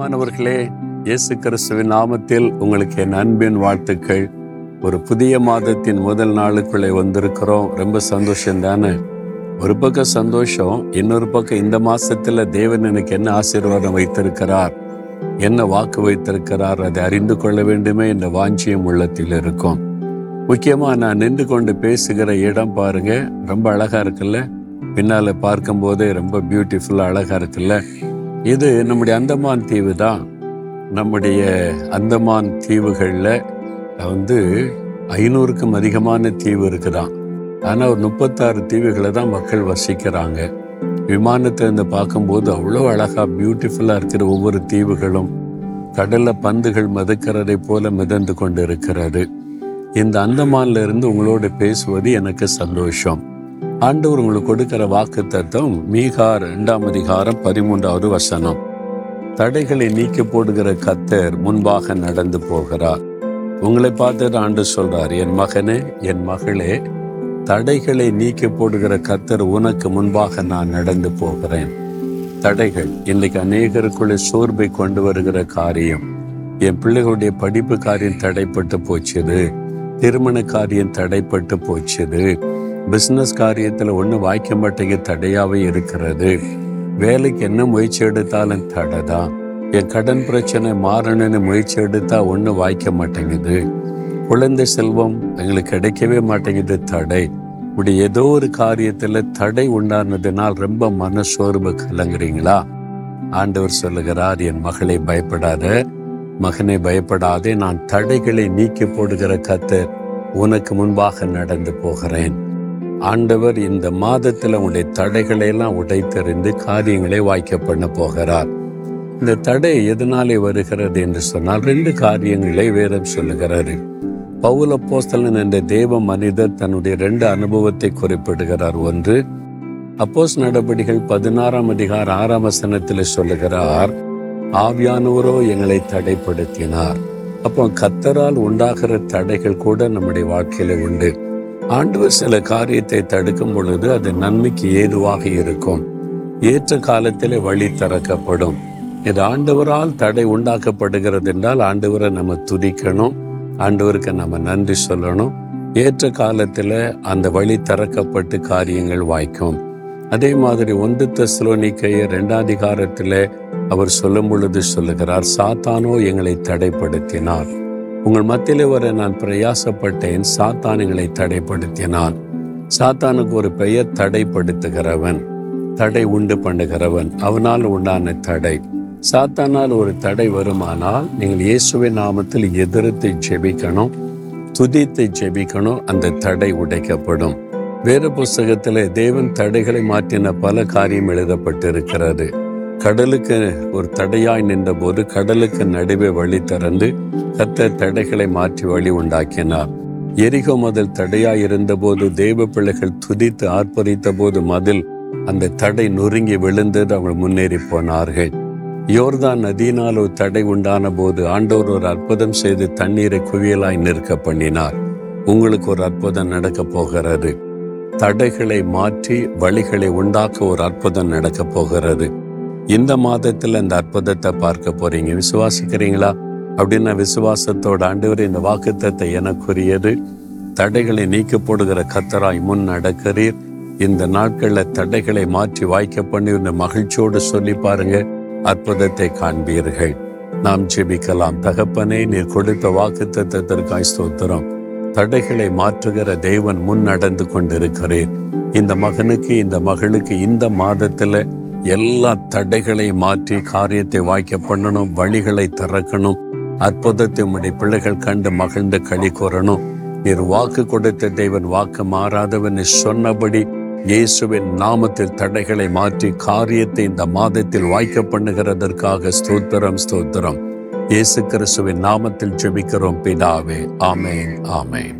பிரியமானவர்களே இயேசு கிறிஸ்துவின் நாமத்தில் உங்களுக்கு என் அன்பின் வாழ்த்துக்கள். ஒரு புதிய மாதத்தின் முதல் நாளுக்குள்ளே வந்திருக்கிறோம். ரொம்ப சந்தோஷம் தானே? ஒரு பக்கம் சந்தோஷம் இன்னொரு பக்கம் இந்த மாசத்துல தேவன் எனக்கு என்ன ஆசீர்வாதம் வைத்திருக்கிறார்? என்ன வாக்கு வைத்திருக்கிறார்? அதை அறிந்து கொள்ள வேண்டுமே என்ற வாஞ்சியம் உள்ளத்தில் இருக்கும். முக்கியமா நான் நின்று கொண்டு பேசுகிற இடம் பாருங்க. ரொம்ப அழகா இருக்குல்ல? பின்னால பார்க்கும் போதே ரொம்ப பியூட்டிஃபுல்லா அழகா இருக்குல்ல? இது நம்முடைய அந்தமான் தீவு தான். நம்முடைய அந்தமான் தீவுகளில் வந்து ஐநூறுக்கும் அதிகமான தீவு இருக்குதான். ஆனால் ஒரு முப்பத்தாறு தீவுகளை தான் மக்கள் வசிக்கிறாங்க. விமானத்திலிருந்து பார்க்கும்போது அவ்வளோ அழகாக பியூட்டிஃபுல்லாக இருக்கிற ஒவ்வொரு தீவுகளும் கடலில் பந்துகள் மிதக்கிறதை போல மிதந்து கொண்டு இருக்கிறது இந்த அந்தமான்ல இருந்து உங்களோட பேசுவது எனக்கு சந்தோஷம். ஆண்டவர் உங்களுக்கு கொடுக்கிற வாக்கு தத்துவம் மீகா இரண்டாம் அதிகாரம் பதிமூன்றாவது வசனம். தடைகளை நீக்கி போடுகிற கத்தர் முன்பாக நடந்து போகிறார். உங்களை பார்த்து ஆண்டு சொல்றார் என் மகனே என் மகளே தடைகளை நீக்கி போடுகிற கத்தர் உனக்கு முன்பாக நான் நடந்து போகிறேன். தடைகள் இன்னைக்கு அநேகருக்குள்ளே சோர்வை கொண்டு வருகிற காரியம். என் பிள்ளைகளுடைய படிப்பு காரியம் தடைப்பட்டு போச்சுது. திருமண காரியம் தடைப்பட்டு போச்சுது. பிஸ்னஸ் காரியத்தில் ஒன்றும் வாய்க்க மாட்டேங்க தடையாகவே இருக்கிறது. வேலைக்கு என்ன முயற்சி எடுத்தாலும் தடை தான் என் கடன் பிரச்சனை மாறணும்னு முயற்சி எடுத்தால் ஒன்றும் வாய்க்க மாட்டேங்குது. குழந்தை செல்வம் எங்களுக்கு கிடைக்கவே மாட்டேங்குது தடை. இப்படி ஏதோ ஒரு காரியத்தில் தடை உண்டானதுனால் ரொம்ப மனசோர்வு கலங்குறீங்களா? ஆண்டவர் சொல்லுகிறார் என் மகளை பயப்படாத. மகனை பயப்படாதே. நான் தடைகளை நீக்கி போடுகிற கத்தர் உனக்கு முன்பாக நடந்து போகிறேன். ஆண்டவர் இந்த மாதத்தில் உங்களுடைய தடைகளை எல்லாம் உடைத்தெறிந்து காரியங்களை வாய்க்க பண்ண போகிறார். இந்த தடை எதனாலே வருகிறது என்று சொன்னால் ரெண்டு காரியங்களை வேதம் சொல்லுகிறாரு பவுல போஸ்தலன் என்ற தேவ மனிதர் தன்னுடைய ரெண்டு அனுபவத்தை குறிப்பிடுகிறார். ஒன்று அப்போஸ் நடவடிக்கைகள் பதினாறாம் அதிகார ஆறாம் வசனத்தில் சொல்லுகிறார் ஆவியானவரோ எங்களை தடைப்படுத்தினார். அப்போ கத்தரால் உண்டாகிற தடைகள் கூட நம்முடைய வாழ்க்கையில உண்டு. ஆண்டவர் சில காரியத்தை தடுக்கும் பொழுது அது நன்மைக்கு ஏதுவாக இருக்கும். ஏற்ற காலத்திலே வழி திறக்கப்படும். இது ஆண்டவரால் தடை உண்டாக்கப்படுகிறது என்றால் ஆண்டவரை நம்ம துதிக்கணும். ஆண்டவருக்கு நம்ம நன்றி சொல்லணும். ஏற்ற காலத்தில் அந்த வழி திறக்கப்பட்டு காரியங்கள் வாய்க்கும். அதே மாதிரி ஒன்று தஸ்லோனிக்கைய ரெண்டாம் காரத்தில் அவர் சொல்லும் பொழுது சொல்லுகிறார் சாத்தானோ எங்களை தடைப்படுத்தினார். உங்கள் மத்தியிலே வர நான் பிரயாசப்பட்டேன் சாத்தானுகளை தடைப்படுத்தினான். சாத்தானுக்கு ஒரு பெயர் தடைப்படுத்துகிறவன் தடை உண்டு பண்ணுகிறவன் அவனால் உண்டான தடை. சாத்தானால் ஒரு தடை வருமானால் நீங்கள் இயேசுவின் நாமத்தில் எதிர்த்து ஜெபிக்கணும் துதித்து ஜெபிக்கணும் அந்த தடை உடைக்கப்படும். வேறு புஸ்தகத்தில் தேவன் தடைகளை மாற்றின பல காரியம் எழுதப்பட்டிருக்கிறது. கடலுக்கு ஒரு தடையாய் நின்றபோது கடலுக்கு நடுவே வழி திறந்து கத்த தடைகளை மாற்றி வழி உண்டாக்கினார். எரிகோ மதில் தடையாய் இருந்தபோது தெய்வ பிள்ளைகள் துதித்து ஆர்ப்பரித்த போது மதில் அந்த தடை நொறுங்கி விழுந்தது அவங்க முன்னேறி போனார்கள். யோர்தான் நதியினால் ஒரு தடை உண்டான போது ஆண்டோர் ஒரு அற்புதம் செய்து தண்ணீரை குவியலாய் நிற்க பண்ணினார். உங்களுக்கு ஒரு அற்புதம் நடக்க போகிறது. தடைகளை மாற்றி வழிகளை உண்டாக்க ஒரு அற்புதம் நடக்க போகிறது. இந்த மாதத்தில் இந்த அற்புதத்தை பார்க்க போறீங்க. விசுவாசிக்கிறீங்களா? அப்படின்னா விசுவாசத்தோட ஆண்டவர் இந்த வாக்குத்தத்தை எனக்குரியது. தடைகளை நீக்க போடுகிற கத்தராய் முன் நடக்கிறீர். இந்த நாட்களில் தடைகளை மாற்றி வாய்க்க பண்ணி இந்த மகிழ்ச்சியோடு சொல்லி பாருங்க. அற்புதத்தை காண்பீர்கள். நாம் ஜெபிக்கலாம். தகப்பனே நீர் கொடுத்த வாக்கு தத்துவத்திற்காய் ஸ்தோத்திரம். தடைகளை மாற்றுகிற தெய்வன் முன் நடந்து கொண்டிருக்கிறேன் இந்த மகனுக்கு இந்த மகளுக்கு இந்த மாதத்துல எல்லா தடைகளை மாற்றி காரியத்தை வாய்க்க பண்ணணும் வழிகளை திறக்கணும் அற்புதத்தை உம்முடைய பிள்ளைகள் கண்டு மகிழ்ந்து களி கூறணும். நீர் வாக்கு கொடுத்த தேவன் வாக்கு மாறாதவன். சொன்னபடி இயேசுவின் நாமத்தில் தடைகளை மாற்றி காரியத்தை இந்த மாதத்தில் வாய்க்க பண்ணுகிறதற்காக ஸ்தோத்திரம் ஸ்தோத்திரம். இயேசு கிறிஸ்துவின் நாமத்தில் ஜெபிக்கிறோம் பிதாவே. ஆமேன் ஆமேன்.